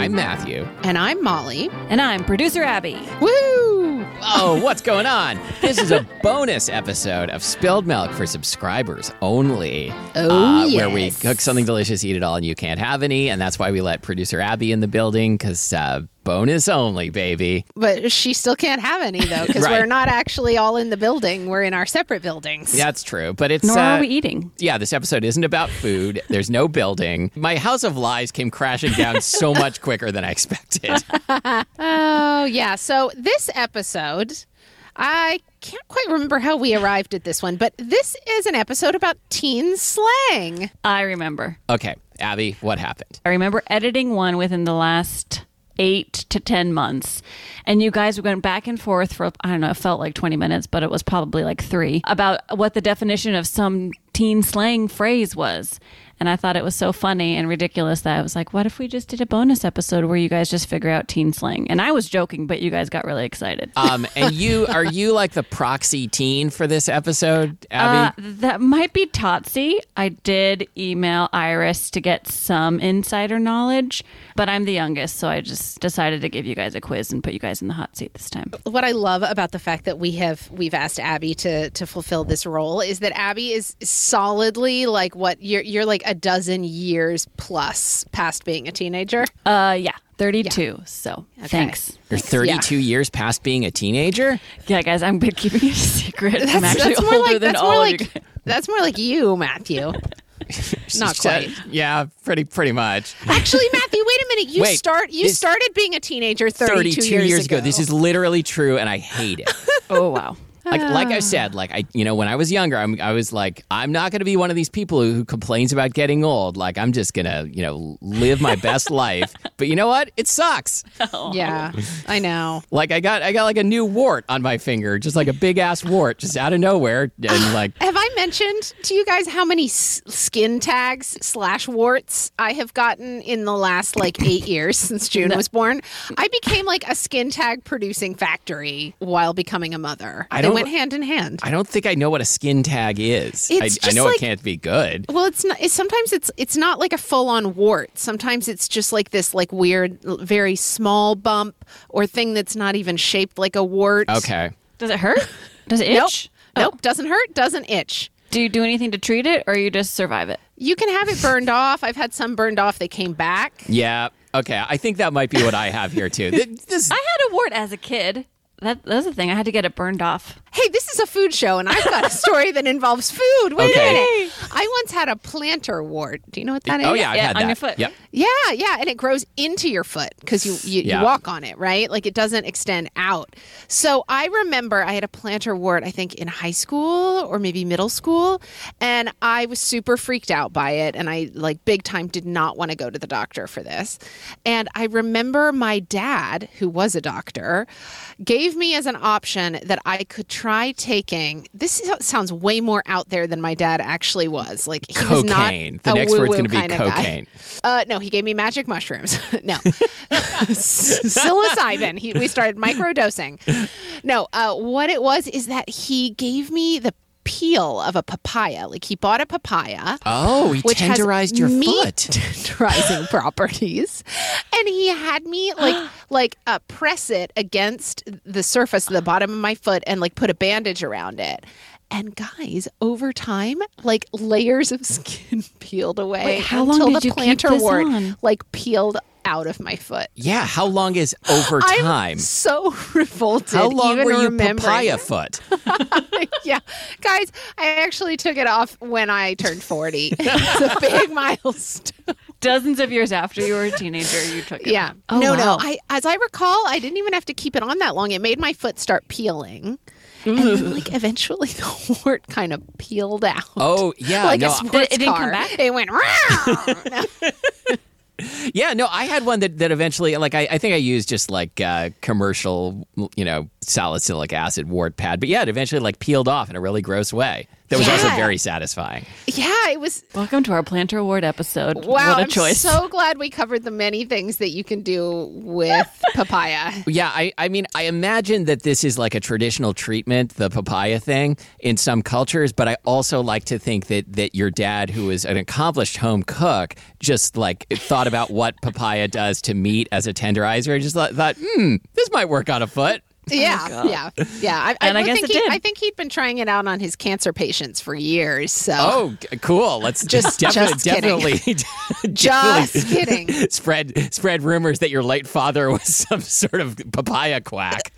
I'm Matthew. And I'm Molly. And I'm producer Abby. Woo! Oh, what's going on? This is a bonus episode of Spilled Milk for subscribers only. Oh, uh, Where we cook something delicious, eat it all, and you can't have any. And that's why we let producer Abby in the building because uh, bonus only, baby. But she still can't have any, though, because Right. we're not actually all in the building. We're in our separate buildings. That's true. But it's. Nor uh, are we eating. Yeah, this episode isn't about food. There's no building. My house of lies came crashing down so much quicker than I expected. Oh, yeah. So this episode, I can't quite remember how we arrived at this one, but this is an episode about teen slang. I remember. Okay, Abby, what happened? I remember editing one within the last eight to 10 months. And you guys went back and forth for, I don't know, it felt like 20 minutes, but it was probably like three about what the definition of some teen slang phrase was. And I thought it was so funny and ridiculous that I was like, what if we just did a bonus episode where you guys just figure out teen slang? And I was joking, but you guys got really excited. Um, and you are you like the proxy teen for this episode, Abby? Uh, that might be Totsy. I did email Iris to get some insider knowledge, but I'm the youngest, so I just decided to give you guys a quiz and put you guys in the hot seat this time. What I love about the fact that we have we've asked Abby to to fulfill this role is that Abby is solidly like what you're you're like a dozen years plus past being a teenager. Uh, yeah, 32. So thanks. You're 32 years past being a teenager. Yeah, guys, I'm keeping it a secret. I'm actually that's older like than that's all more of like you. that's more like you, Matthew. Not quite. Yeah, pretty pretty much. Actually, Matthew, wait a minute. You Wait, start. You started being a teenager 32, 32 years, ago. This is literally true, and I hate it. Oh, wow. Like like I ah. said, like I you know when I was younger, I'm, I was like I'm not going to be one of these people who, who complains about getting old. Like I'm just gonna you know live my best life. But you know what? It sucks. Oh. Yeah, I know. Like I got I got like a new wart on my finger, just like a big ass wart, just out of nowhere, and ah, like Have I mentioned to you guys how many s- skin tags slash warts I have gotten in the last like eight years since June was born? I became like a skin tag producing factory while becoming a mother. I don't- went hand in hand. I don't think I know what a skin tag is. It's I, I know like- it can't be good. Well, it's not. It's, sometimes it's it's not like a full on wart. Sometimes it's just like this like weird, very small bump or thing that's not even shaped like a wart. Okay. Does it hurt? Does it Nope. itch? Oh. Nope. Doesn't hurt. Doesn't itch. Do you do anything to treat it or you just survive it? You can have it burned off. I've had some burned off. They came back. Yeah. Okay. I think that might be what I have here too. Th- This, I had a wart as a kid. That, that's the thing. I had to get it burned off. Hey, this is a food show, and I've got a story that involves food. Wait Okay. a minute. I once had a plantar wart. Do you know what that oh, is? oh yeah, I've Yeah, had on that. your foot. Yep. Yeah, yeah, and it grows into your foot because you you, Yeah. you walk on it, right? Like it doesn't extend out. So I remember I had a plantar wart, I think in high school or maybe middle school, and I was super freaked out by it, and I like big time did not want to go to the doctor for this. And I remember my dad, who was a doctor, gave me as an option that I could try taking. This sounds way more out there than my dad actually was. Like he was not Cocaine. The next word's going to be kind of guy. cocaine. Uh, no, he gave me magic mushrooms. no, psilocybin. He, we started microdosing. No, uh, what it was is that he gave me the peel of a papaya. Like he bought a papaya. Oh, he which has tenderized your meat foot. tenderizing properties, and he had me like like uh, press it against the surface of the bottom of my foot and like put a bandage around it. And guys, over time, like layers of skin peeled away Wait, how long until did the you keep this wart on? like peeled out of my foot. Yeah. How long is over time? I'm time? so revolted. How long even were you remembering papaya foot? yeah, guys, I actually took it off when I turned forty. it's a big milestone. Dozens of years after you were a teenager, you took it. Yeah. Oh, no, wow. no. I, as I recall, I didn't even have to keep it on that long. It made my foot start peeling. And then, like, eventually the wart kind of peeled out. Oh yeah. like no, a sports It- it didn't come back? It went! Yeah, no, I had one that, that eventually, like, I, I think I used just like uh, commercial, you know, salicylic acid wart pad. But yeah, it eventually like peeled off in a really gross way. That was also very satisfying. Yeah, it was. Welcome to our Plantar Wart episode. Wow, what a I'm choice. so glad we covered the many things that you can do with papaya. Yeah, I, I mean, I imagine that this is like a traditional treatment, the papaya thing, in some cultures. But I also like to think that that your dad, who is an accomplished home cook, just like thought about what papaya does to meat as a tenderizer. and just thought, thought hmm, this might work on a foot. Oh, yeah, yeah, yeah. I, And I would guess think it he, did. I think he'd been trying it out on his cancer patients for years. So Oh, cool. Let's Just- definitely, just kidding. definitely, just definitely kidding. spread spread rumors that your late father was some sort of papaya quack.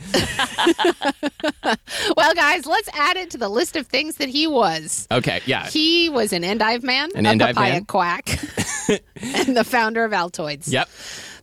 Well, guys, let's add it to the list of things that he was. Okay, yeah. He was an endive man, An a endive papaya man. quack, and the founder of Altoids. Yep.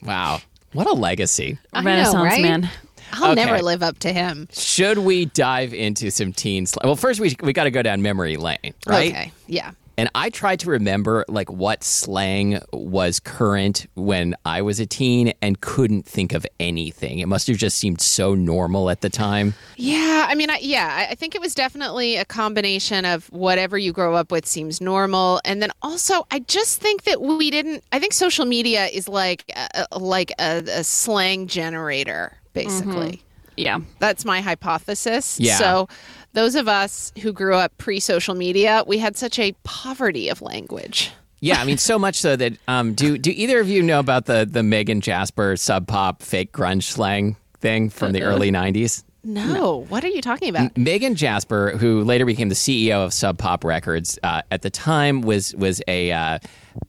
Wow. What a legacy. I know, Renaissance right? man. I'll Okay. never live up to him. Should we dive into some teen slang? Well, first we we got to go down memory lane, right? Okay. Yeah. And I tried to remember like what slang was current when I was a teen and couldn't think of anything. It must have just seemed so normal at the time. Yeah, I mean, I, yeah, I- think it was definitely a combination of whatever you grow up with seems normal, and then also I just think that we didn't. I think social media is like a, a- like a, a slang generator, basically. Yeah. That's my hypothesis. Yeah. So, those of us who grew up pre-social media, we had such a poverty of language. Yeah, I mean, so much so that um, do do either of you know about the the Megan Jasper sub pop fake grunge slang thing from the early '90s? No, what are you talking about? Megan Jasper, who later became the CEO of Sub Pop Records, uh, at the time was was a uh,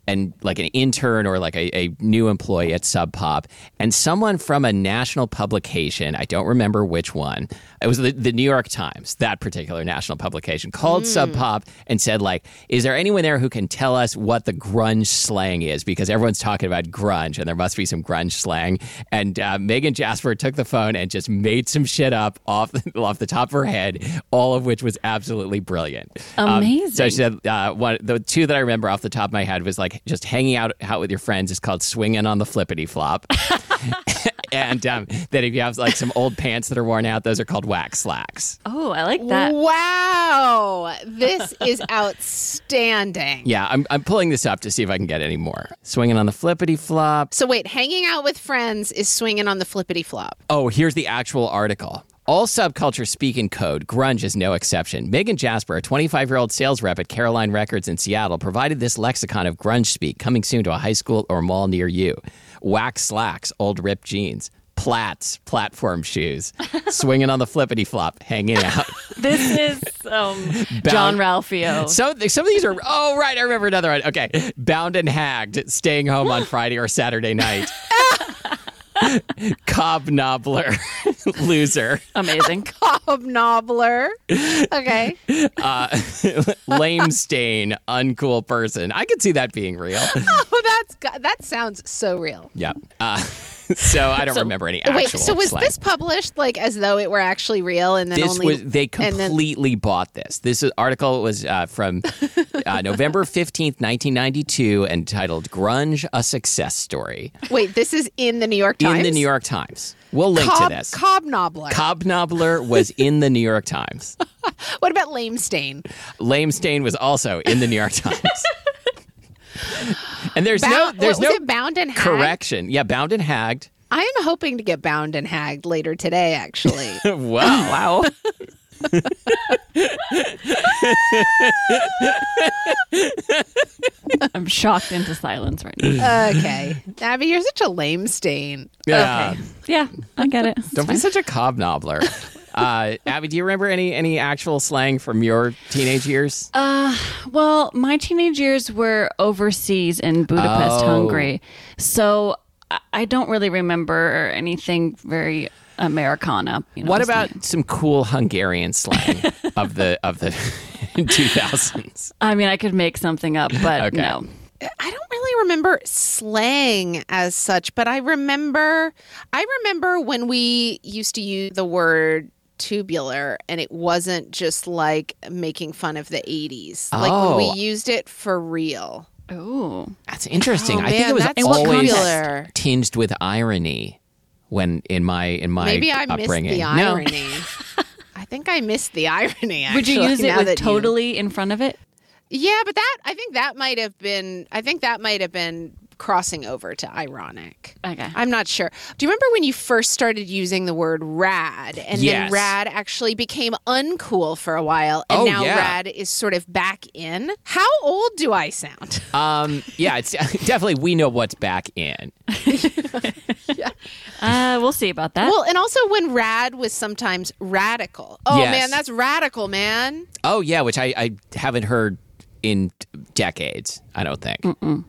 and like an intern or like a, a new employee at Sub Pop, and someone from a national publication, I don't remember which one. It was the, the New York Times, that particular national publication, called Sub Pop and said like, "Is there anyone there who can tell us what the grunge slang is? Because everyone's talking about grunge, and there must be some grunge slang." And uh, Megan Jasper took the phone and just made some shit up off off the top of her head, all of which was absolutely brilliant. Um, Amazing. so she said uh, one, the two that I remember off the top of my head was like just hanging out out with your friends is called swinging on the flippity flop. and um, that if you have like some old pants that are worn out, those are called wax slacks. Oh, I like that. Wow, this is outstanding. Yeah, I'm, I'm pulling this up to see if I can get any more. Swinging on the flippity flop. So wait, hanging out with friends is swinging on the flippity flop. Oh, here's the actual article. All subcultures speak in code. Grunge is no exception. Megan Jasper, a 25 year old sales rep at Caroline Records in Seattle, provided this lexicon of grunge speak coming soon to a high school or mall near you. Wax slacks, old ripped jeans. Plats, platform shoes. Swinging on the flippity flop, hanging out. This is um, Jean-Ralphio. So some of these are, oh, right, I remember another one. Okay. Bound and hagged, staying home on Friday or Saturday night. Cobnobbler, loser. Amazing. Hobnobbler. Okay. lame stain, uncool person. I could see that being real. Oh, that's that sounds so real. yeah. Uh, so I don't remember any actual. Wait, so was slang. this published like as though it were actually real, and then This only was they and then- completely bought this. This article was uh, from uh, November fifteenth, nineteen ninety two, entitled "Grunge: A Success Story" wait, this is in the New York Times. in the New York Times. We'll link Cob- to this. Cobnobbler. Cobnobbler was in the New York Times. what about lame stain? Lame stain was also in the New York Times. and there's no there's what, no bound and hagged? correction. Yeah, bound and hagged. I am hoping to get bound and hagged later today. Actually, wow. Wow. I'm shocked into silence right now. okay, Abby, you're such a lame stain. Yeah. Okay. Yeah, I get it. Don't be such a cobnobbler. Uh, Abby, do you remember any any actual slang from your teenage years? Well, my teenage years were overseas in Budapest, Oh. Hungary. So I- I don't really remember anything very Americana. You know, what about like- some cool Hungarian slang of the of the 2000s? I mean, I could make something up, but Okay. no. I don't really remember slang as such, but I remember I remember when we used to use the word tubular and it wasn't just like making fun of the 80s. Like when Oh. we used it for real. Oh, That's interesting. Oh, I think it was always popular. tinged with irony when in my in my Maybe I missed upbringing. the No. irony. I think I missed the irony. Would you use it with that you- totally in front of it? Yeah, but that I think that might have been. I think that might have been crossing over to ironic. Okay. I'm not sure. Do you remember when you first started using the word rad and Yes. then rad actually became uncool for a while and Oh, now yeah. rad is sort of back in? How old do I sound? Um, yeah, it's definitely we know what's back in. Uh, we'll see about that. well, and also when rad was sometimes radical. Oh Yes. man, that's radical, man. Oh yeah, which I, I haven't heard in decades. I don't think.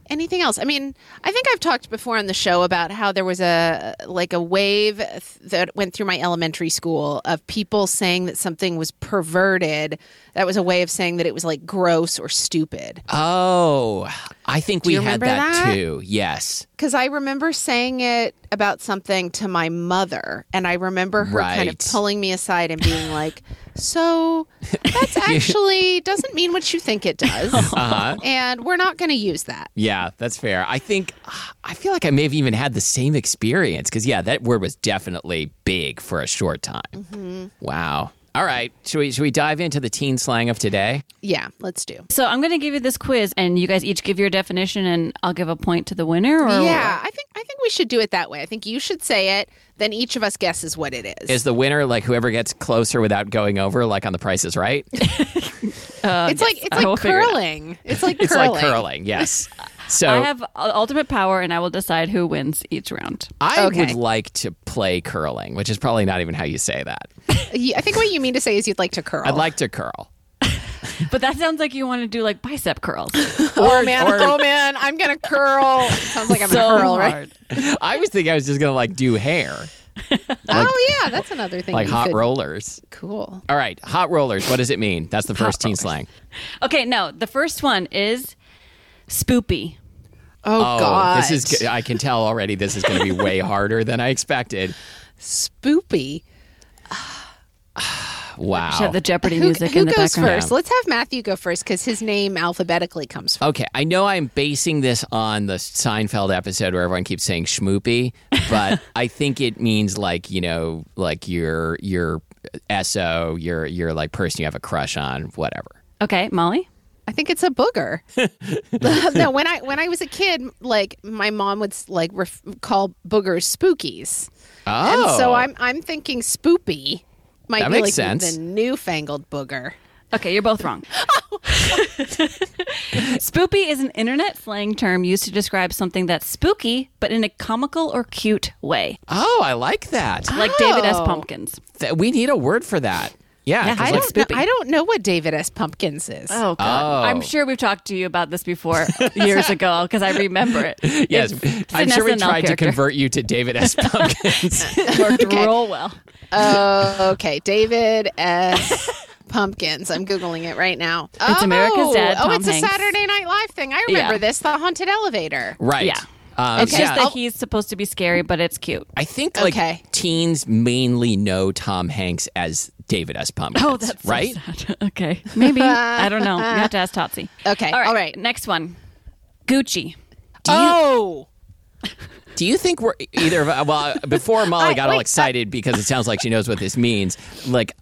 anything else i mean i think i've talked before on the show about how there was a like a wave that went through my elementary school of people saying that something was perverted that was a way of saying that it was like gross or stupid Oh, I think we had that, that? too. Yes. because i remember saying it about something to my mother and i remember her kind of pulling me aside and being like so that's actually doesn't mean what you think it does Uh-huh. and we're not going to use that Yeah, that's fair. I think I feel like I may have even had the same experience because yeah, that word was definitely big for a short time. Mm-hmm. Wow. All right, should we should we dive into the teen slang of today? yeah let's do so I'm going to give you this quiz, and you guys each give your definition, and I'll give a point to the winner. Or Yeah, I think I think we should do it that way. I think you should say it, then each of us guesses what it is. Is the winner like whoever gets closer without going over, like on the Price is Right? Uh, it's like it's I will like figure it out. curling. It's like It's curling. like curling. Yes. So I have ultimate power, and I will decide who wins each round. I Okay. would like to play curling, which is probably not even how you say that. I think what you mean to say is you'd like to curl. I'd like to curl. But that sounds like you want to do like bicep curls. Oh man, or- oh man, I'm gonna curl. Sounds like I'm so gonna curl, right? hard. I was thinking I was just gonna like do hair, oh yeah, that's another thing. like hot could- rollers. Cool. All right, hot rollers. What does it mean? That's the first teen slang. Okay, no, the first one is spoopy. Oh, Oh, god, this is. I can tell already. This is going to be way harder than I expected. spoopy. Wow. Should have the Jeopardy Who, music who in the goes background. first? Let's have Matthew go first because his name alphabetically comes first. Okay, I know I'm basing this on the Seinfeld episode where everyone keeps saying schmoopy, but I think it means like you know, like your your so, your your like person you have a crush on, whatever. Okay, Molly. I think it's a booger. no, when I when I was a kid, like my mom would like ref- call boogers spookies, Oh, and so oh. I'm I'm thinking spoopy might That be makes like sense. the newfangled booger. Okay, you're both wrong. Spoopy is an internet slang term used to describe something that's spooky, but in a comical or cute way, oh, I like that. like David S. Oh. Pumpkins. Th- we need a word for that. Yeah, Yeah, 'cause, I like, don't know. I don't know what David S. Pumpkins is. Oh God! Oh. I'm sure we've talked to you about this before years ago because I remember it. Yes, It's- it's I'm sure we SNL tried to convert you to David S. Pumpkins. It worked real well. Oh, okay, David S. Pumpkins. I'm googling it right now. It's oh, America's Dad, Oh, it's Hanks. a Saturday Night Live thing. I remember Yeah. this. The haunted elevator. right. Yeah. Um, It's yeah. just that he's supposed to be scary, but it's cute. I think like Okay. teens mainly know Tom Hanks as David S. Pumpkins. Oh, that's so right. sad. okay, maybe I don't know. You have to ask Totsy. Okay, all right. all right. Next one, Gucci. oh, Do you think we're either of well before Molly I- got all wait, excited because it sounds like she knows what this means? Like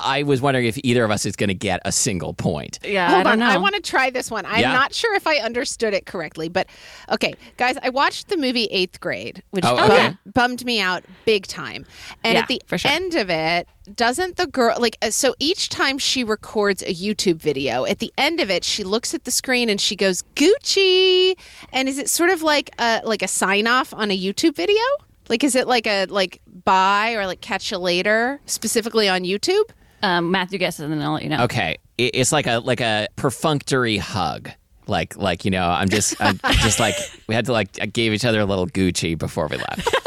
I- I was wondering if either of us is going to get a single point. Yeah, Hold I don't on. know. I want to try this one. I'm Yeah. not sure if I understood it correctly, but okay, guys, I watched the movie Eighth Grade, which Oh, bum- okay. bummed me out big time. And Yeah, at the for sure. end of it, doesn't the girl like uh, so each time she records a YouTube video, at the end of it, she looks at the screen and she goes Gucci, and is it sort of like a like a sign off on a YouTube video? Like is it like a like bye or like catch you later specifically on YouTube? um, Matthew guesses, and then I'll let you know. Okay, It- it's like a like a perfunctory hug. Like like you know, I'm just I'm just like we had to like I gave each other a little Gucci before we left.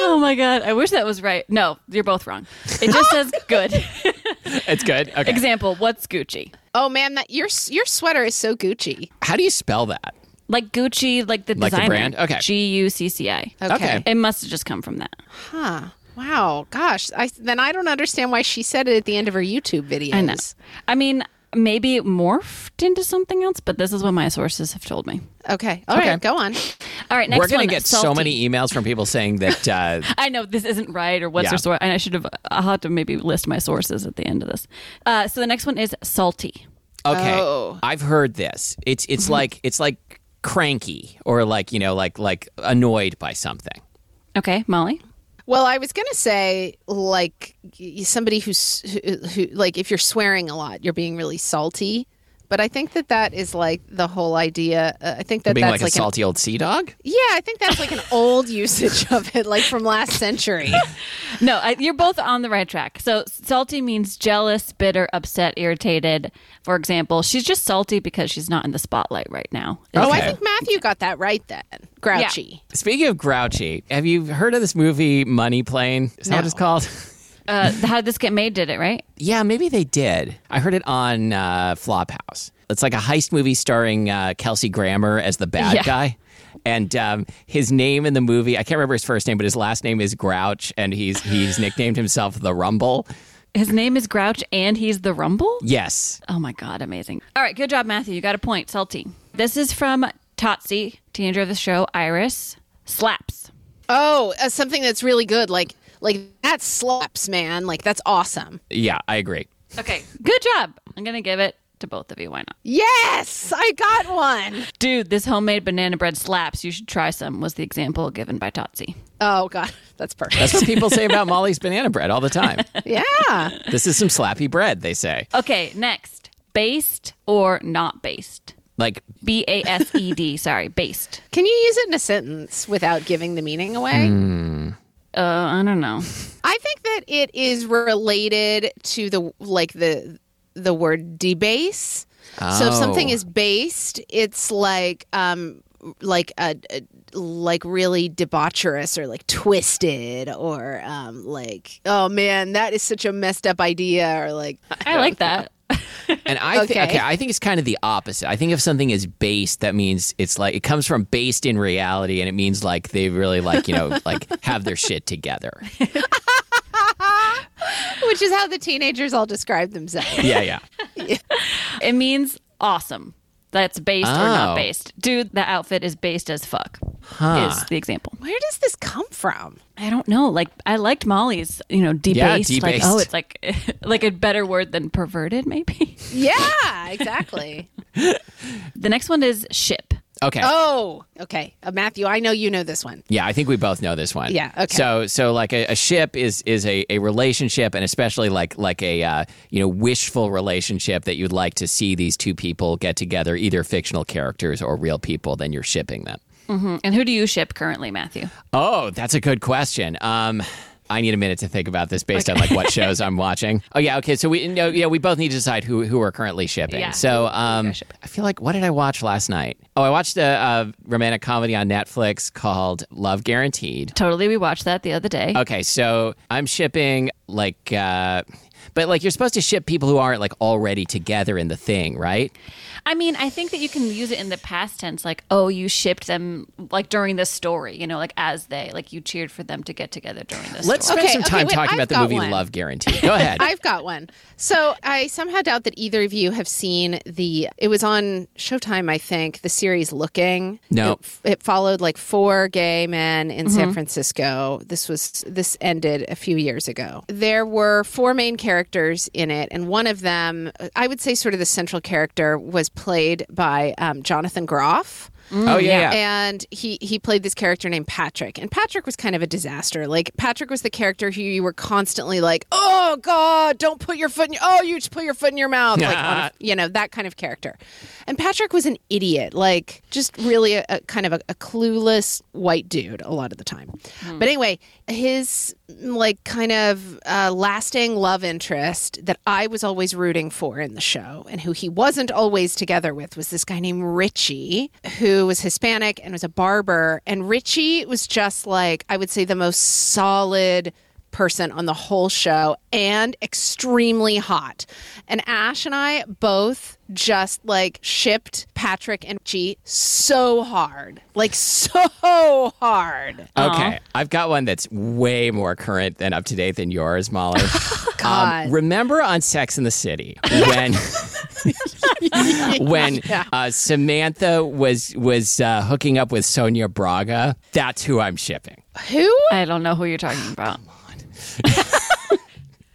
Oh my god, I wish that was right. No, you're both wrong. It just says good. it's good. Okay. Example: What's Gucci? Oh man, that your your sweater is so Gucci. How do you spell that? Like Gucci, like the Like the designer. brand? Okay. G U C C I. Okay. Okay. It must have just come from that. Huh. Wow. Gosh. I then I don't understand why she said it at the end of her YouTube videos. I know. I mean, maybe it morphed into something else, but this is what my sources have told me. Okay. All right. Okay. Go on. All right, next We're gonna one, get so salty. many emails from people saying that. Uh, I know this isn't right or what's Yeah. their source. And I should have. I'll have to maybe list my sources at the end of this. Uh, so the next one is salty. okay, Oh. I've heard this. It's it's like it's like cranky or like you know like like annoyed by something. Okay, Molly. Well, I was gonna say like somebody who's who, who like if you're swearing a lot, you're being really salty. But I think that that is like the whole idea. Uh, I think that Being that's like, a an- salty old sea dog. yeah, I think that's like an old usage of it, like from last century. No, I, you're both on the right track. So salty means jealous, bitter, upset, irritated. For example, she's just salty because she's not in the spotlight right now. Oh, I think Matthew got that right then. Grouchy. Speaking of grouchy, have you heard of this movie Money Plane? Is that what it's called? Uh, how did this get made? Did it right? Yeah, maybe they did. I heard it on uh, Flophouse. It's like a heist movie starring uh, Kelsey Grammer as the bad Yeah. guy. And um, his name in the movie, I can't remember his first name, but his last name is Grouch, and he's he's nicknamed himself the Rumble. His name is Grouch, and he's the Rumble. Yes. Oh my god, amazing! All right, good job, Matthew. You got a point. Salty. This is from Totsi, teenager of the show, Iris. Slaps. Oh, uh, something that's really good. Like like that slaps, man. Like that's awesome. Yeah, I agree. Okay, good job. I'm gonna give it to both of you. Why not? Yes, I got one. Dude, this homemade banana bread slaps. You should try some. Was the example given by Totsi. Oh god, that's perfect. That's what people say about Molly's banana bread all the time. yeah. This is some slappy bread, they say. Okay, next, based or not based. Like, B A S E D. Sorry, based. Can you use it in a sentence without giving the meaning away? Hmm. Uh, I don't know. I think that it is related to the like the the word debase. So if something Oh. is based, it's like um like a, a like really debaucherous or like twisted or um like oh man that is such a messed up idea or like I like that. And I think, Okay. okay, I think it's kind of the opposite. I think if something is based, that means it's like, it comes from based in reality, and it means like they really like, you know, like have their shit together. which is how the teenagers all describe themselves. Yeah, yeah. It means awesome. That's based or not Oh. based. Dude, the outfit is based as fuck. Huh. Is the example. Where does this come from? I don't know. Like I liked Molly's, you know, debased. Like debased. oh, it's like like a better word than perverted, maybe. Yeah, exactly. the next one is ship. Okay. oh, okay. Uh, Matthew, I know you know this one. Yeah, I think we both know this one. Yeah, okay. So, so like a, a ship is is a, a relationship, and especially like like a uh, you know wishful relationship that you'd like to see these two people get together, either fictional characters or real people. Then you're shipping them. And who do you ship currently, Matthew? Oh, that's a good question. Um, I need a minute to think about this based on like what shows I'm watching. Oh yeah, okay. So we no, yeah, we both need to decide who who we're currently shipping. Yeah, So um. I feel like what did I watch last night? Oh, I watched a, a romantic comedy on Netflix called Love Guaranteed. Totally, we watched that the other day. Okay, so I'm shipping like, uh, but like you're supposed to ship people who aren't like already together in the thing, right? I mean, I think that you can use it in the past tense, like, oh, you shipped them like during the story, you know, like as they, like you cheered for them to get together during this Let's story. spend Okay, some time okay, wait, talking I've about the movie one. Love Guaranteed. Go ahead. I've got one. So I somehow doubt that either of you have seen the. It was on Showtime, I think. The series Looking. No. It, it followed like four gay men in mm-hmm. San Francisco. This was this ended a few years ago. There were four main characters in it, and one of them, I would say, sort of the central character, was played by um, Jonathan Groff oh yeah, yeah. and he he played this character named Patrick, and Patrick was kind of a disaster. Like Patrick was the character who you were constantly like, "Oh God, don't put your foot in. Oh, you just put your foot in your mouth." Like, a- you know that kind of character. And Patrick was an idiot, like just really a, a kind of a, a clueless white dude a lot of the time. But anyway, his like kind of uh, lasting love interest that I was always rooting for in the show, and who he wasn't always together with, was this guy named Richie, who was Hispanic and was a barber. And Richie was just like I would say the most solid person on the whole show and extremely hot. And Ash and I both just like shipped Patrick and G so hard. Like so hard. Okay, I've got one that's way more current and up to date than yours, Molly. God. Um, remember on Sex in the City when when uh, Samantha was was uh, hooking up with Sonia Braga. That's who I'm shipping. Who? I don't know who you're talking about.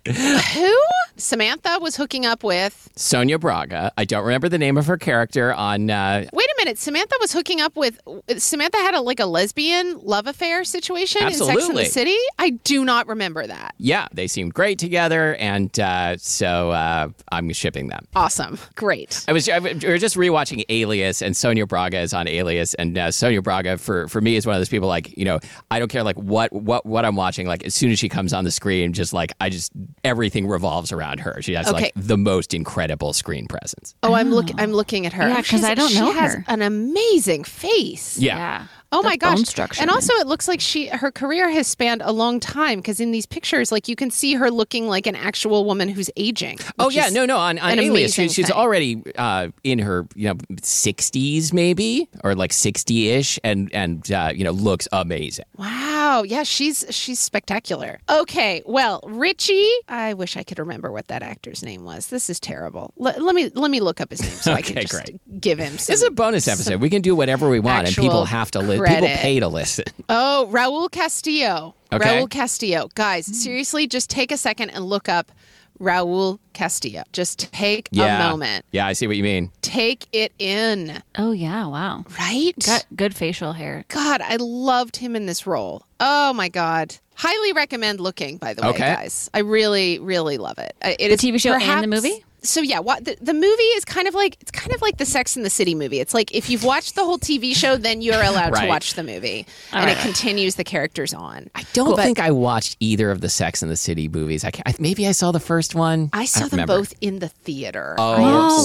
Who? Samantha was hooking up with. Sonia Braga. I don't remember the name of her character on. Uh, Wait a minute. Samantha was hooking up with. Samantha had a like a lesbian love affair situation in Sex and Absolutely. the City. I do not remember that. yeah, they seemed great together, and uh, so uh, I'm shipping them. Awesome. Great. I was I, we were just rewatching Alias, and Sonia Braga is on Alias, and uh, Sonia Braga for for me is one of those people like you know I don't care like what what what I'm watching like as soon as she comes on the screen, just like I just everything revolves around her. She has Okay. like the most incredible screen presence. Oh, I'm look. I'm looking at her. Yeah, 'cause She's- I don't she know has her. An amazing face. Yeah. Oh my gosh! structure, and man. also, it looks like she her career has spanned a long time because in these pictures, like you can see her looking like an actual woman who's aging. Oh yeah, no, no. On, on Alias, she, she's already uh, in her you know sixties maybe or like sixty ish, and and uh, you know looks amazing. Wow, yeah, she's she's spectacular. Okay, well, Richie, I wish I could remember what that actor's name was. This is terrible. Let, let me let me look up his name so I can just great. give him. Some, This is a bonus episode. We can do whatever we want, and people have to listen. People credit. pay to listen. Oh, Raul Castillo. Okay. Raul Castillo. Guys, seriously, just take a second and look up Raul Castillo. Just take Yeah, a moment. Yeah, I see what you mean. Take it in. Oh yeah, wow. Right? Got good facial hair. God, I loved him in this role. Oh my God. Highly recommend looking, by the way, Okay. guys. I really, really love it. Uh, It The is TV show and the movie? So yeah, what the, the movie is kind of like it's kind of like the Sex and the City movie. It's like if you've watched the whole TV show, then you're allowed Right. to watch the movie, All and right. it continues the characters on. I don't Cool. Think I watched either of the Sex and the City movies. I, I maybe I saw the first one. I saw don't them remember. both in the theater. Oh, I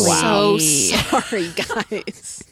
wow. so sorry, guys.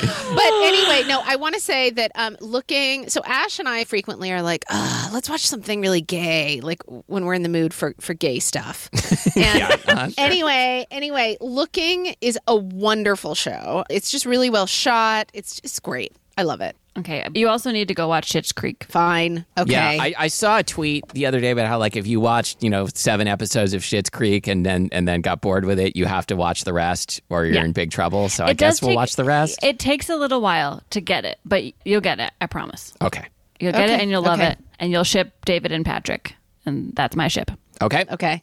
but anyway, no, I want to say that um, looking. So Ash and I frequently are like, uh, let's watch something really gay, like when we're in the mood for for gay stuff. And uh-huh. anyway, anyway, looking is a wonderful show. It's just really well shot. It's just great. I love it. Okay. You also need to go watch Schitt's Creek. Fine. Okay. Yeah, I, I saw a tweet the other day about how like if you watched you know seven episodes of Schitt's Creek and then and then got bored with it, you have to watch the rest or you're Yeah. in big trouble. So I It does guess we'll watch the rest. It takes a little while to get it, but you'll get it. I promise. Okay. You'll get Okay, it and you'll love okay. it, and you'll ship David and Patrick, and that's my ship. Okay. okay.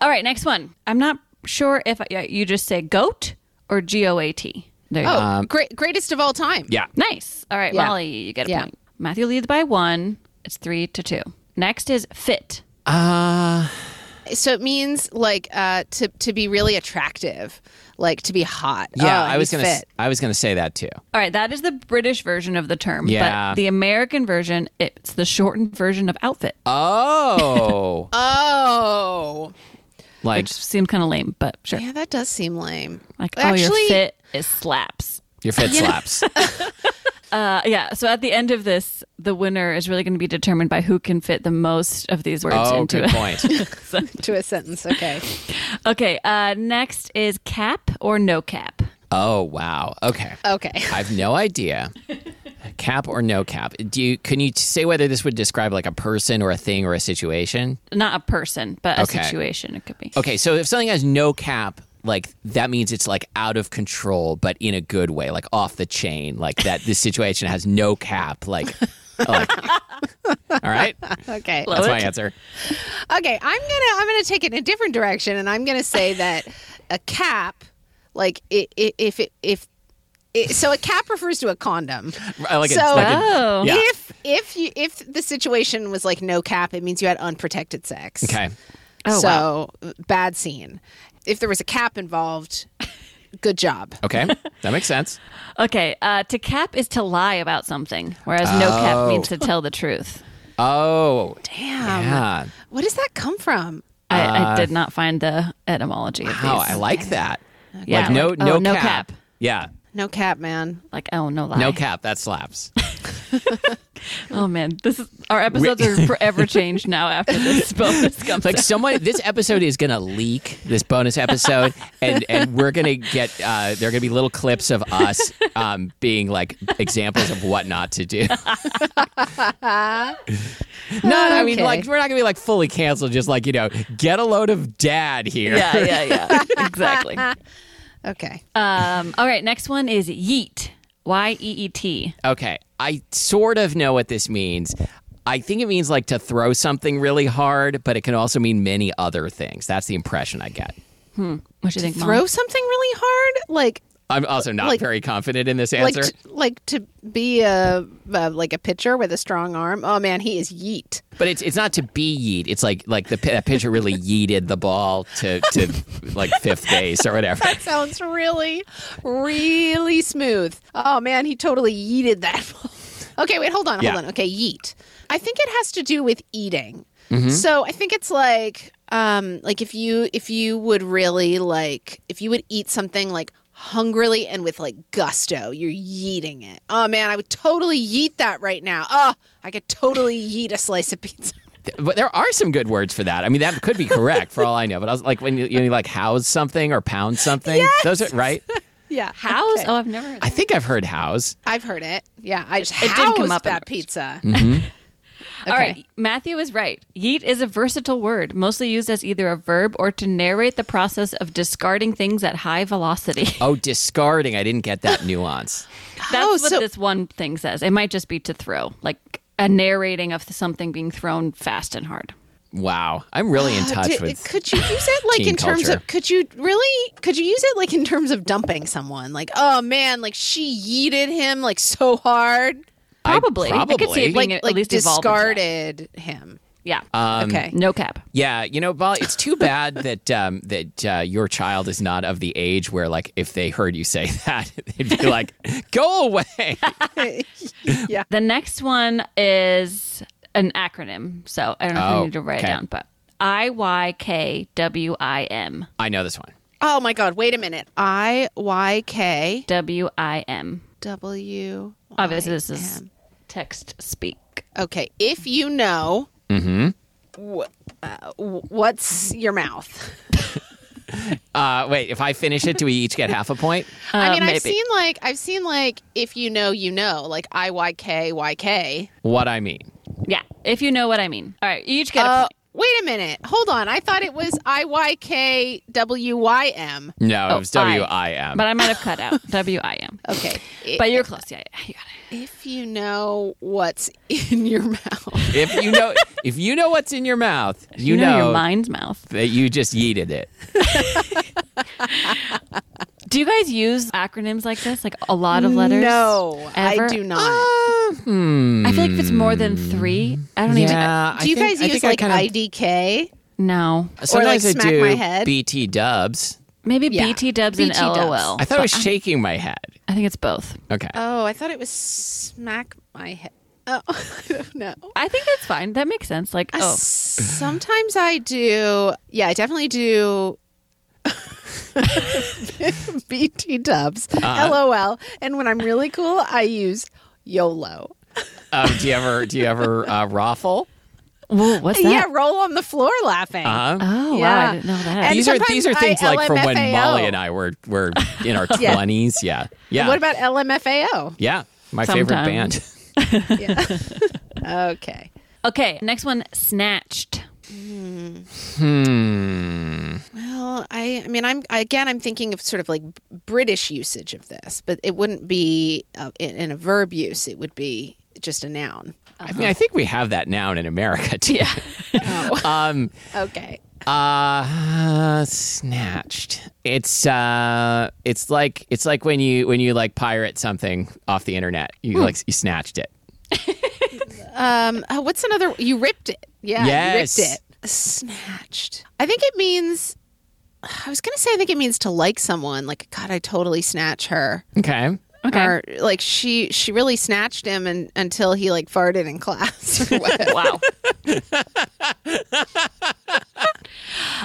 All right, next one. I'm not sure if I, you just say goat or G O A T. There you Oh, go. great! Greatest of all time. Yeah. Nice. All right, Yeah. Molly, you get a Yeah. point. Matthew leads by one. It's three to two. Next is fit. Uh So it means like uh, to to be really attractive, like to be hot. yeah, Oh, I was he's gonna s- fit. I was gonna say that too. All right, that is the British version of the term. Yeah. But the American version, it's the shortened version of outfit, Oh, Oh, like which seems kind of lame, but sure. yeah, that does seem lame. Like, oh, Actually, your fit is slaps. your fit slaps. Uh, yeah. So at the end of this, the winner is really going to be determined by who can fit the most of these words oh, into good it. point. to a sentence. Okay. Okay. Uh, next is cap or no cap. Oh wow. Okay. Okay. I have no idea. Cap or no cap? Do you can you say whether this would describe like a person or a thing or a situation? Not a person, but a Okay. situation. It could be. Okay, so if something has no cap, like that means it's like out of control, but in a good way, like off the chain, like that. This situation has no cap, like. Oh. like all right, Okay. that's my it. answer. Okay. I'm gonna I'm gonna take it in a different direction, and I'm gonna say that a cap, like i- i- if it if. It, so a cap refers to a condom. I like. So- It's like a- Oh. Yeah. If if you if the situation was like no cap, it means you had unprotected sex. okay. Oh, so bad scene. If there was a cap involved, good job. Okay, that makes sense. Okay. Uh, to cap is to lie about something, whereas no Oh. cap means to tell the truth. Oh, Damn. yeah. Where does that come from? I, I did not find the etymology of Wow, these. I like that. Yeah, like no, like, no, oh, no cap. cap. Yeah, No cap, man. Like, oh, no lie. no cap. That slaps. Oh man, this is our episodes are forever changed now after this bonus comes. like out. someone this episode is gonna leak this bonus episode and and we're gonna get uh there are gonna be little clips of us um being like examples of what not to do no i mean Okay. like we're not gonna be like fully canceled just like you know get a load of dad here yeah, yeah, yeah, exactly. Okay. Um, all right, next one is yeet. Y e e t. okay i sort of know what this means I think it means like to throw something really hard, but it can also mean many other things. That's the impression I get. Hmm. What do you think, Mom? Throw something really hard, like I'm also not Like- very confident in this like answer. like to be a uh, like a pitcher with a strong arm. Oh man, he is yeet. But it's it's not to be yeet. It's like like the that pitcher really yeeted the ball to to like fifth base or whatever. That sounds really, really smooth. Oh man, he totally yeeted that. ball. okay, wait, hold on, hold Yeah. on. Okay, yeet. I think it has to do with eating. Mm-hmm. So I think it's like, um, like if you if you would really like if you would eat something like hungrily and with like gusto, you're yeeting it. Oh man, I would totally yeet that right now. Oh, I could totally yeet a slice of pizza. But there are some good words for that. I mean, that could be correct for all I know. But I was like when you, you like house something or pound something. Those are right. Yeah, House? okay. Oh, I've never heard. I think I've heard house. I've heard it. Yeah, I just It did come housed up in that the- pizza. All right, Matthew is right. Yeet is a versatile word, mostly used as either a verb or to narrate the process of discarding things at high velocity. Oh, discarding. I didn't get that nuance. That's Oh, what so- this one thing says. It might just be to throw, like a narrating of something being thrown fast and hard. Wow, I'm really in ah, touch Did- with. could you use it like in terms culture. of could you really could you use it like in terms of dumping someone like oh man like she yeeted him like so hard I- Probably. I, could see it being like at like least evolved into that. discarded him Yeah. Um, okay no cap. Yeah, you know, Molly, it's too bad that um, that uh, your child is not of the age where, like, if they heard you say that, they'd be like, "Go away." Yeah. The next one is an acronym. So I don't know if Oh, I need to write okay. it down, but I Y K W I M. I know this one. oh my god wait a minute i y k W I M. w Obviously, this is Y M. text speak. okay if you know Mm-hmm. wh- uh, what's your mouth Uh, wait, if I finish it, do we each get half a point? i Uh, mean maybe. i've seen like i've seen like if you know you know like i y k y k What I mean. Yeah, if you know what I mean. All right, you each get a Uh, point. wait a minute. Hold on. I thought it was I Y K W Y M. No, Oh, it was W I M. But I might have cut out W I M. Okay. But you're close. Yeah, yeah, you got it. If you know what's in your mouth. If you know, if you know what's in your mouth, you, You, know, know, your mind's mouth. that you just yeeted it. Do you guys use acronyms like this? Like a lot of letters? No, Ever? I do not. hmm. I feel like if it's more than three, I don't even. Yeah, I do you think- guys I use like kind of- IDK? No. Sometimes I smack do my head? BT Dubs. Maybe Yeah, BT dubs BT and dubs. LOL. I thought I was shaking my head. I think it's both. Okay. Oh, I thought it was smack my head. Oh, I don't. I think that's fine. That makes sense. Like, Uh, oh, Sometimes I do. Yeah, I definitely do. BT dubs, Uh-huh. LOL, and when I'm really cool, I use YOLO. Um, do you ever do you ever uh, raffle? Whoa, what's that? Yeah, roll on the floor laughing. Uh-huh. Oh, wow. Yeah. I didn't know that. And these are these are things I like from when Molly and I were were in our twenties. Yeah. Yeah. What about LMFAO? yeah. My favorite band. Yeah. okay. okay, next one Snatched. Hmm. Well, I, I mean, I'm again, I'm thinking of sort of like British usage of this, but it wouldn't be uh, in, in a verb use. It would be just a noun. I mean, I think we have that noun in America too. Yeah. Oh, Um. okay. Uh, snatched. It's uh, it's like it's like when you when you like pirate something off the internet. You like you snatched it. Um, oh, what's another? You ripped it. Yeah, Yes. you ripped it. Snatched. I think it means. I was gonna say I think it means to like someone. Like God, I totally snatch her. Okay. Okay. Or like she she really snatched him and, until he like farted in class. Wow.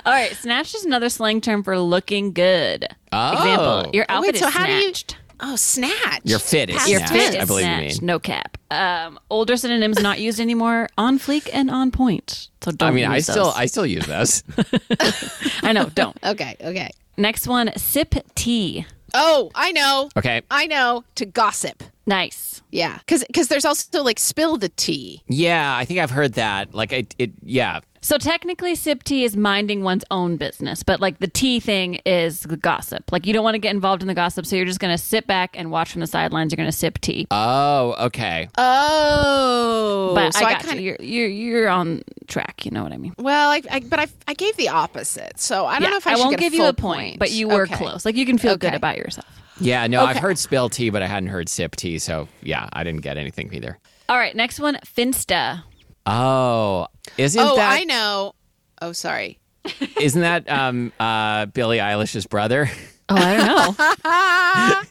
All right, snatched is another slang term for looking good. Oh. Example: Your Oh, outfit wait, so is how do you- snatched. Oh, snatch. Your fit is Past Your snatch, tense. fit I is believe you mean. No cap. Um, older synonyms not used anymore. On fleek and on point. So don't. I mean, I use still those. I still use those. I know. Don't. Okay, okay. Next one. Sip tea. Oh, I know. Okay. I know. To gossip. Nice. Yeah, because because there's also like spill the tea. Yeah, I think I've heard that. Like it, it yeah. So technically, sip tea is minding one's own business, but like the tea thing is the gossip. Like you don't want to get involved in the gossip, so you're just going to sit back and watch from the sidelines. You're going to sip tea. Oh, okay. Oh, but so I I, kind of. You're, you're you're on track. You know what I mean? Well, I, I but I, I gave the opposite, so I don't know if I, should won't get give a you a point, but you were Okay. close. Like you can feel good about yourself. Yeah, no, I've heard spill tea, but I hadn't heard sip tea, so yeah, I didn't get anything either. All right, next one, Finsta. Oh, isn't Oh, that I know. Oh, sorry. isn't that um uh Billie Eilish's brother? Oh, I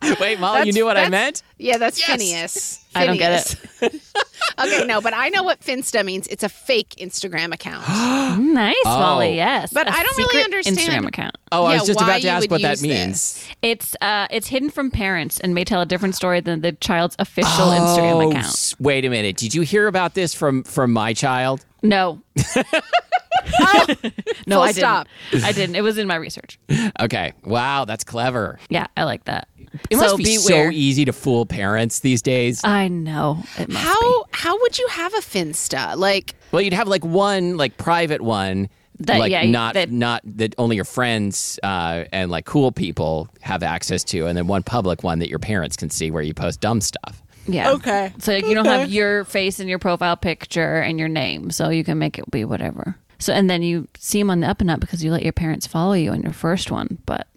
don't know. Wait, Molly, you knew what I meant? Yeah, that's Yes. Finneas. I don't get Finneas. okay, no, but I know what Finsta means. It's a fake Instagram account. nice, Oh. Molly. Yes, But I I don't really understand- Instagram account. Oh, I was just about to ask what that means. this. It's uh, it's hidden from parents and may tell a different story than the child's official Oh, Instagram account. s- wait a minute. Did you hear about this from from my child? No, no, Full I didn't. I didn't. It was in my research. Okay. Wow, that's clever. Yeah, I like that. It so must be beware. so easy to fool parents these days. I know. It must be. How how would you have a Finsta? Like, Well, you'd have like one like private one That- like yeah, not that- not that only your friends uh, and like cool people have access to, and then one public one that your parents can see where you post dumb stuff. Yeah. Okay. So like, you don't have your face in your profile picture and your name, so you can make it be whatever. So and then you see them on the up and up because you let your parents follow you on your first one, but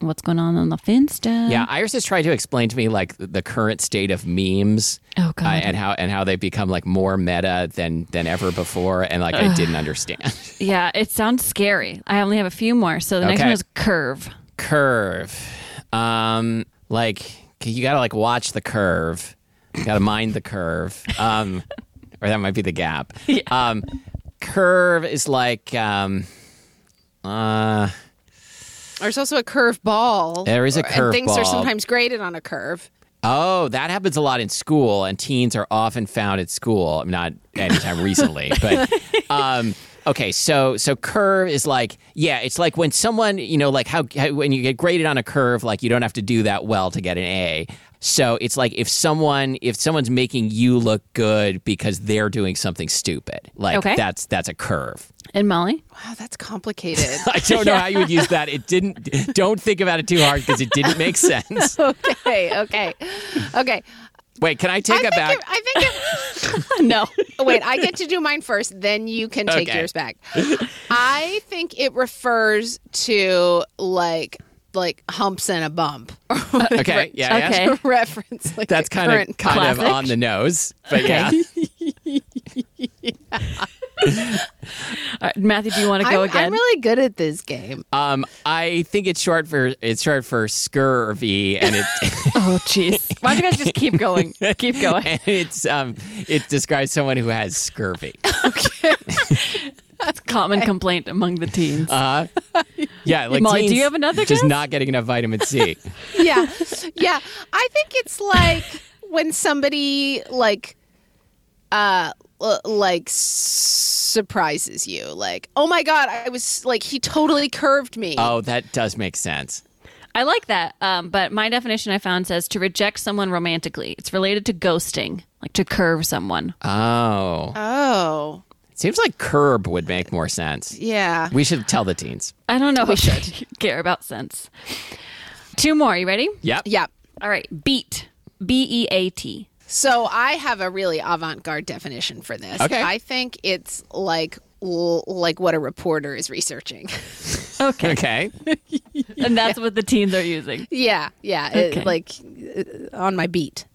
what's going on on the Finsta? Yeah, Iris has tried to explain to me like the current state of memes. Oh, God. uh, and how and how they've become like more meta than than ever before, and like I didn't understand. Yeah, it sounds scary. I only have a few more. So the next one is curve. curve, um, like you got to like watch the curve, you got to mind the curve, um, or that might be the gap. Um, curve is like um, uh, there's also a curve ball. There is a curve And things are sometimes graded on a curve. Oh, that happens a lot in school, and teens are often found at school. Not anytime recently, but um, okay. So, so curve is like, yeah, it's like when someone, you know, like how, how when you get graded on a curve, like you don't have to do that well to get an A. So it's like if someone, if someone's making you look good because they're doing something stupid, like Okay. that's that's a curve. And Molly? Wow, that's complicated. I don't know how you would use that. It didn't. Don't think about it too hard because it didn't make sense. okay, okay, okay. Wait, can I take I it back? it, I think it, no. wait, I get to do mine first, then you can take Okay. yours back. I think it refers to like like humps and a bump. or. Okay, yeah, yeah. Okay. Reference like That's kind of kind of on the nose, but yeah. All right, Matthew, do you want to go I'm, again? I'm really good at this game. Um, I think it's short for it's short for scurvy, and it oh, jeez. Why don't you guys just keep going? Keep going. and it's um it describes someone who has scurvy. That's a common complaint among the teens. Uh, yeah, like Molly, do you have another just guess? not getting enough vitamin C. yeah yeah i think it's like when somebody like uh like surprises you like oh my god i was like he totally curved me Oh, that does make sense. I like that. Um, but my definition I found says to reject someone romantically. It's related to ghosting, like to curve someone. Oh, oh seems like curb would make more sense. yeah We should tell the teens. I don't know if should care about sense. Two more. You ready? Yep. Yep. All right. Beat. B E A T. so i have a really avant-garde definition for this Okay. i think it's like like what a reporter is researching Okay. Okay. and that's what the teens are using. yeah yeah it- like uh, on my beat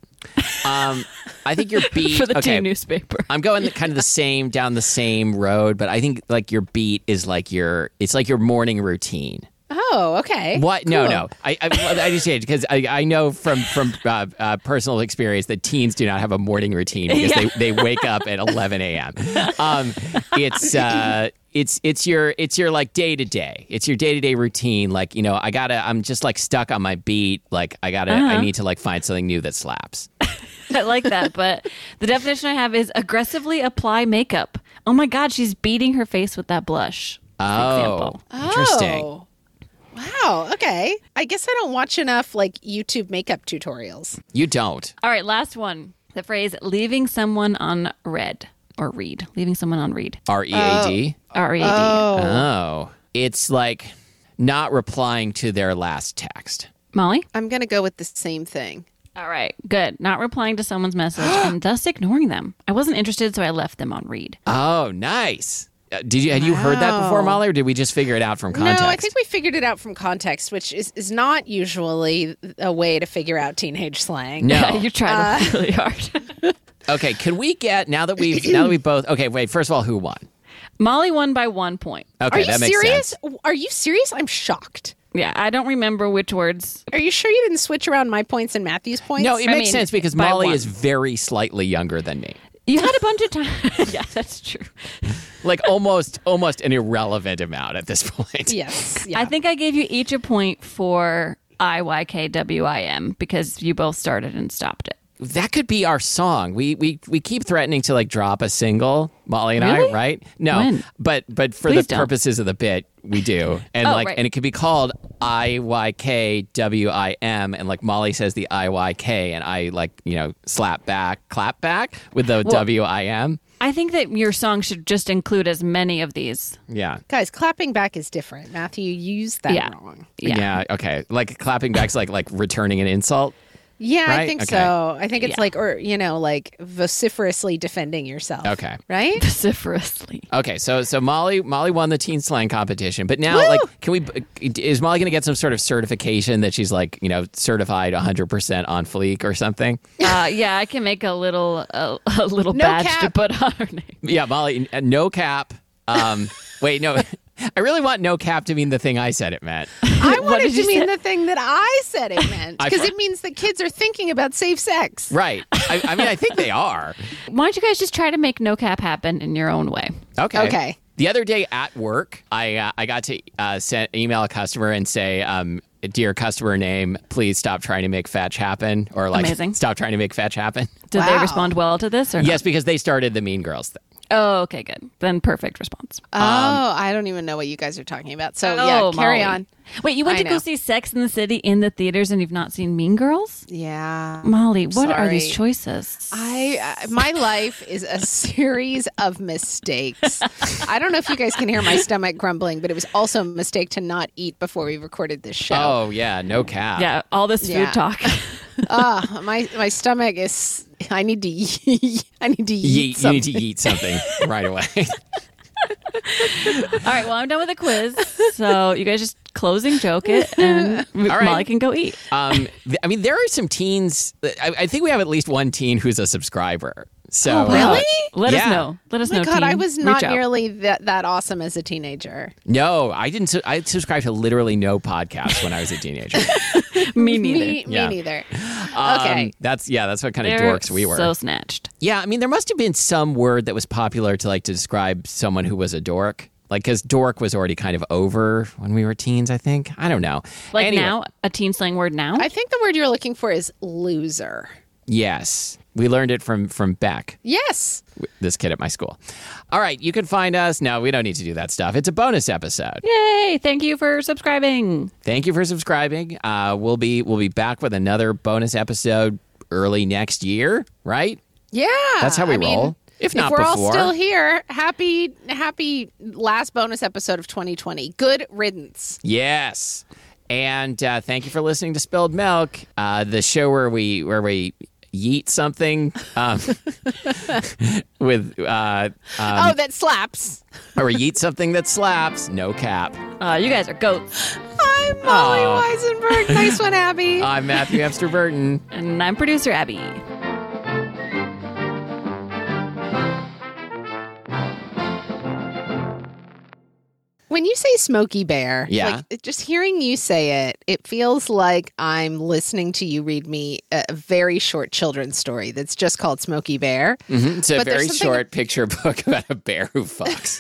Um, I think your beat For the okay. teen newspaper. I'm going the, kind of the same down the same road, but I think like your beat is like your it's like your morning routine. oh okay. What? No, Cool. no. I I, I just changed because I, I know from from uh, uh, personal experience that teens do not have a morning routine because they, they wake up at 11 a.m. Um, it's uh, it's it's your it's your like day to day. It's your day to day routine. Like you know, I gotta. I'm just like stuck on my beat. Like I gotta. I Uh-huh. need to like find something new that slaps. I like that, but the definition I have is aggressively apply makeup. Oh my god, she's beating her face with that blush. Oh, example. interesting. Oh. Wow. Okay. I guess I don't watch enough like YouTube makeup tutorials. You don't. All right, last one. The phrase leaving someone on red or read. Leaving someone on read. R E A D. Oh. R E A D. Oh, it's like not replying to their last text. Molly? I'm going to go with the same thing. All right, good. Not replying to someone's message and thus ignoring them. I wasn't interested, so I left them on read. Oh, nice. Uh, did you had you heard that before, Wow. Molly, or did we just figure it out from context? No, I think we figured it out from context, which is, is not usually a way to figure out teenage slang. no. you tried really hard. okay, can we get now that we've now that we both okay? Wait, first of all, who won? Molly won by one point. Okay, Are you that makes serious? sense. Are you serious? I'm shocked. Yeah, I don't remember which words. Are you sure you didn't switch around my points and Matthew's points? No, it I makes mean, sense because Molly is very slightly younger than me. You had a bunch of time. yeah, that's true. Like almost almost an irrelevant amount at this point. yes. Yeah. I think I gave you each a point for I Y K W I M because you both started and stopped it. That could be our song. We we we keep threatening to like drop a single, Molly and I, right? No, When? but but for Please the don't. purposes of the bit, we do, and Oh, like, right. and it could be called I Y K W I M, and like Molly says the I Y K, and I like you know slap back, clap back with the W I M. I think that your song should just include as many of these. Yeah. Guys, clapping back is different. Matthew, you used that Yeah. wrong. Yeah. Okay. Like clapping back's like like returning an insult. Yeah, I think Okay. so. I think it's Yeah. like, or, you know, like vociferously defending yourself. Okay. Right? Vociferously. Okay, so so Molly Molly won the teen slang competition, but now like can we is Molly going to get some sort of certification that she's like you know certified 100 percent on fleek or something? Uh, yeah, I can make a little a, a little No badge to put on her name. Yeah, Molly, uh, no cap. Um, wait, no, I really want no cap to mean the thing I said it meant. I wanted did to mean say? the thing that I said it meant because it means that kids are thinking about safe sex. Right. I, I mean, I think they are. Why don't you guys just try to make no cap happen in your own way? Okay. Okay. The other day at work, I uh, I got to uh, send email a customer and say, um, "Dear customer name, please stop trying to make fetch happen," or like, Amazing. "Stop trying to make fetch happen." Did they respond well to this or not? Yes, because they started the Mean Girls thing. Oh, okay, good. Then perfect response. Oh, I don't even know what you guys are talking about. So, oh, yeah, carry Molly. on. Wait, you went I to go see Sex in the City in the theaters and you've not seen Mean Girls? Yeah. Molly, what are these choices? I uh, my life is a series of mistakes. I don't know if you guys can hear my stomach grumbling, but it was also a mistake to not eat before we recorded this show. Oh yeah, no cap. yeah, all this food Yeah. talk. Ah, my my stomach is. I need to. Eat, I need to eat. Ye- you something. need to eat something right away. all right, well, I'm done with the quiz. So you guys just closing joke it and right. Molly can go eat. um, th- I mean, there are some teens. I, I think we have at least one teen who's a subscriber. So Oh, wow. really? Let us know. Let us Oh my know. God, I was not out. nearly that that awesome as a teenager. no, I didn't. Su- I subscribed to literally no podcasts when I was a teenager. Me neither. Me, Yeah. me neither. Um, Okay. that's yeah. That's what kind of They're dorks we were. So snatched. yeah, I mean, there must have been some word that was popular to like to describe someone who was a dork. Like, because dork was already kind of over when we were teens. I think. I don't know. Like Anyway, now, a teen slang word now. I think the word you're looking for is loser. Yes, we learned it from from Beck. Yes. this kid at my school. All right, you can find us. No, we don't need to do that stuff. It's a bonus episode. Yay! Thank you for subscribing. Thank you for subscribing. Uh, we'll be we'll be back with another bonus episode early next year, right? Yeah. That's how we I mean, roll. If not we're all still here, happy happy last bonus episode of 2020. Good riddance. Yes. And uh, thank you for listening to Spilled Milk, uh, the show where we where we yeet something um, with uh, oh, that slaps. or yeet something that slaps. No cap. Uh, you guys are goats. I'm Molly Aw. Wizenberg. Nice one, Abby. I'm Matthew Amster-Burton. And I'm producer Abby. When you say Smokey Bear, Yeah. like just hearing you say it, it feels like I'm listening to you read me a very short children's story that's just called Smokey Bear. Mhm. It's a But very short picture book about a bear who fucks.